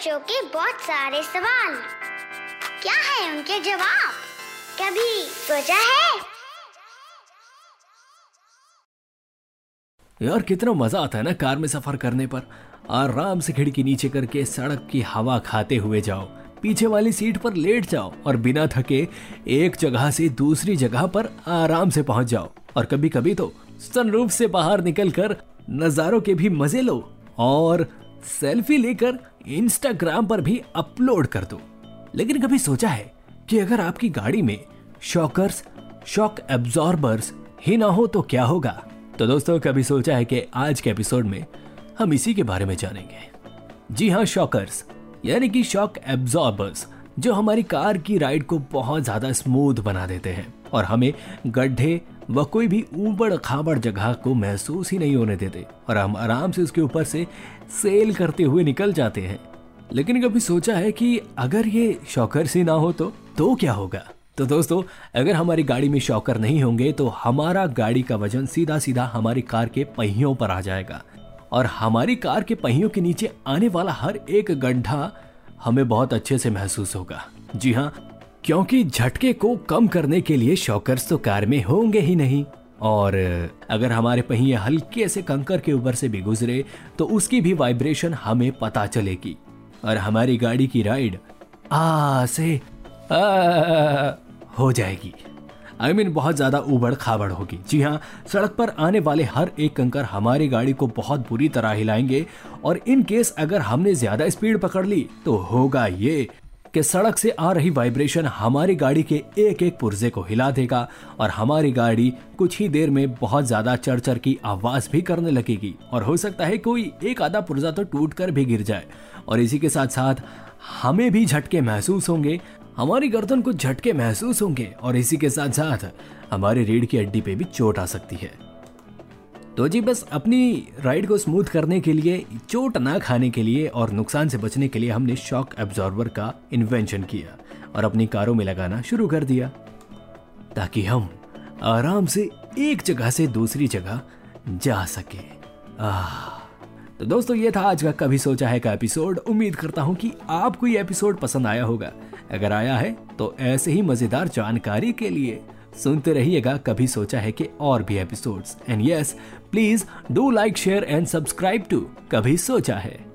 बच्चों के बहुत सारे सवाल। क्या है उनके जवाब? कभी सोचा है? यार, कितना मज़ा आता है ना कार में सफ़र करने पर। आराम से खिड़की नीचे करके सड़क की हवा खाते हुए जाओ। पीछे वाली सीट पर लेट जाओ और बिना थके एक जगह से दूसरी जगह पर आराम से पहुँच जाओ। और कभी कभी तो सनरूफ से बाहर निकलकर नजारों के भी मज़े लो। और सेल्फी लेकर इंस्टाग्राम पर भी अपलोड कर दो। लेकिन कभी सोचा है कि अगर आपकी गाड़ी में शॉकर्स, शॉक एब्जॉर्बर्स ही ना हो तो क्या होगा? तो दोस्तों, कभी सोचा है कि आज के एपिसोड में हम इसी के बारे में जानेंगे। जी हाँ शॉकर्स, यानी कि शॉक एब्जॉर्बर्स, जो हमारी कार की राइड को बहुत ज़्यादा स्मूथ बना देते हैं और हमें गड्ढे व कोई भी ऊबड़ खाबड़ जगह को महसूस ही नहीं होने देते और हम आराम से उसके ऊपर से सेल करते हुए निकल जाते हैं। लेकिन कभी सोचा है कि अगर ये शॉकर्स ही ना हो तो तो क्या होगा? तो दोस्तों, अगर हमारी गाड़ी में शॉकर नहीं होंगे तो हमारा गाड़ी का वज़न सीधा सीधा हमारी कार के पहियों पर आ जाएगा। और हमारी कार के पहियों के नीचे आने वाला हर एक गड्ढा हमें बहुत अच्छे से महसूस होगा। जी हाँ क्योंकि झटके को कम करने के लिए शॉकर्स तो कार में होंगे ही नहीं। और अगर हमारे पहिए हल्के से कंकर के ऊपर से भी गुजरे तो उसकी भी वाइब्रेशन हमें पता चलेगी। और हमारी गाड़ी की राइड आ से आ, हो जाएगी। आई I मीन mean, बहुत ज़्यादा उबड़ खाबड़ होगी। जी हाँ सड़क पर आने वाले हर एक कंकर हमारी गाड़ी को बहुत बुरी तरह हिलाएँगे और इन केस अगर हमने ज़्यादा स्पीड पकड़ ली तो होगा ये। कि सड़क से आ रही वाइब्रेशन हमारी गाड़ी के एक एक पुर्जे को हिला देगा और हमारी गाड़ी कुछ ही देर में बहुत ज़्यादा चढ़ की आवाज़ भी करने लगेगी। और हो सकता है कोई एक आधा पुर्जा तो टूट कर भी गिर जाए। और इसी के साथ साथ हमें भी झटके महसूस होंगे। हमारी गर्दन को झटके महसूस होंगे और इसी के साथ साथ हमारे रीढ़ की हड्डी पे भी चोट आ सकती है। तो जी, बस अपनी राइड को स्मूथ करने के लिए, चोट ना खाने के लिए और नुकसान से बचने के लिए हमने शॉक एब्जॉर्बर का इन्वेंशन किया और अपनी कारों में लगाना शुरू कर दिया। ताकि हम आराम से एक जगह से दूसरी जगह जा सके। आह तो दोस्तों, ये था आज का कभी सोचा है का एपिसोड उम्मीद करता हूँ कि आपको ये एपिसोड पसंद आया होगा। अगर आया है तो ऐसे ही मज़ेदार जानकारी के लिए सुनते रहिएगा, कभी सोचा है कि और भी episodes and yes please do like share and subscribe to कभी सोचा है।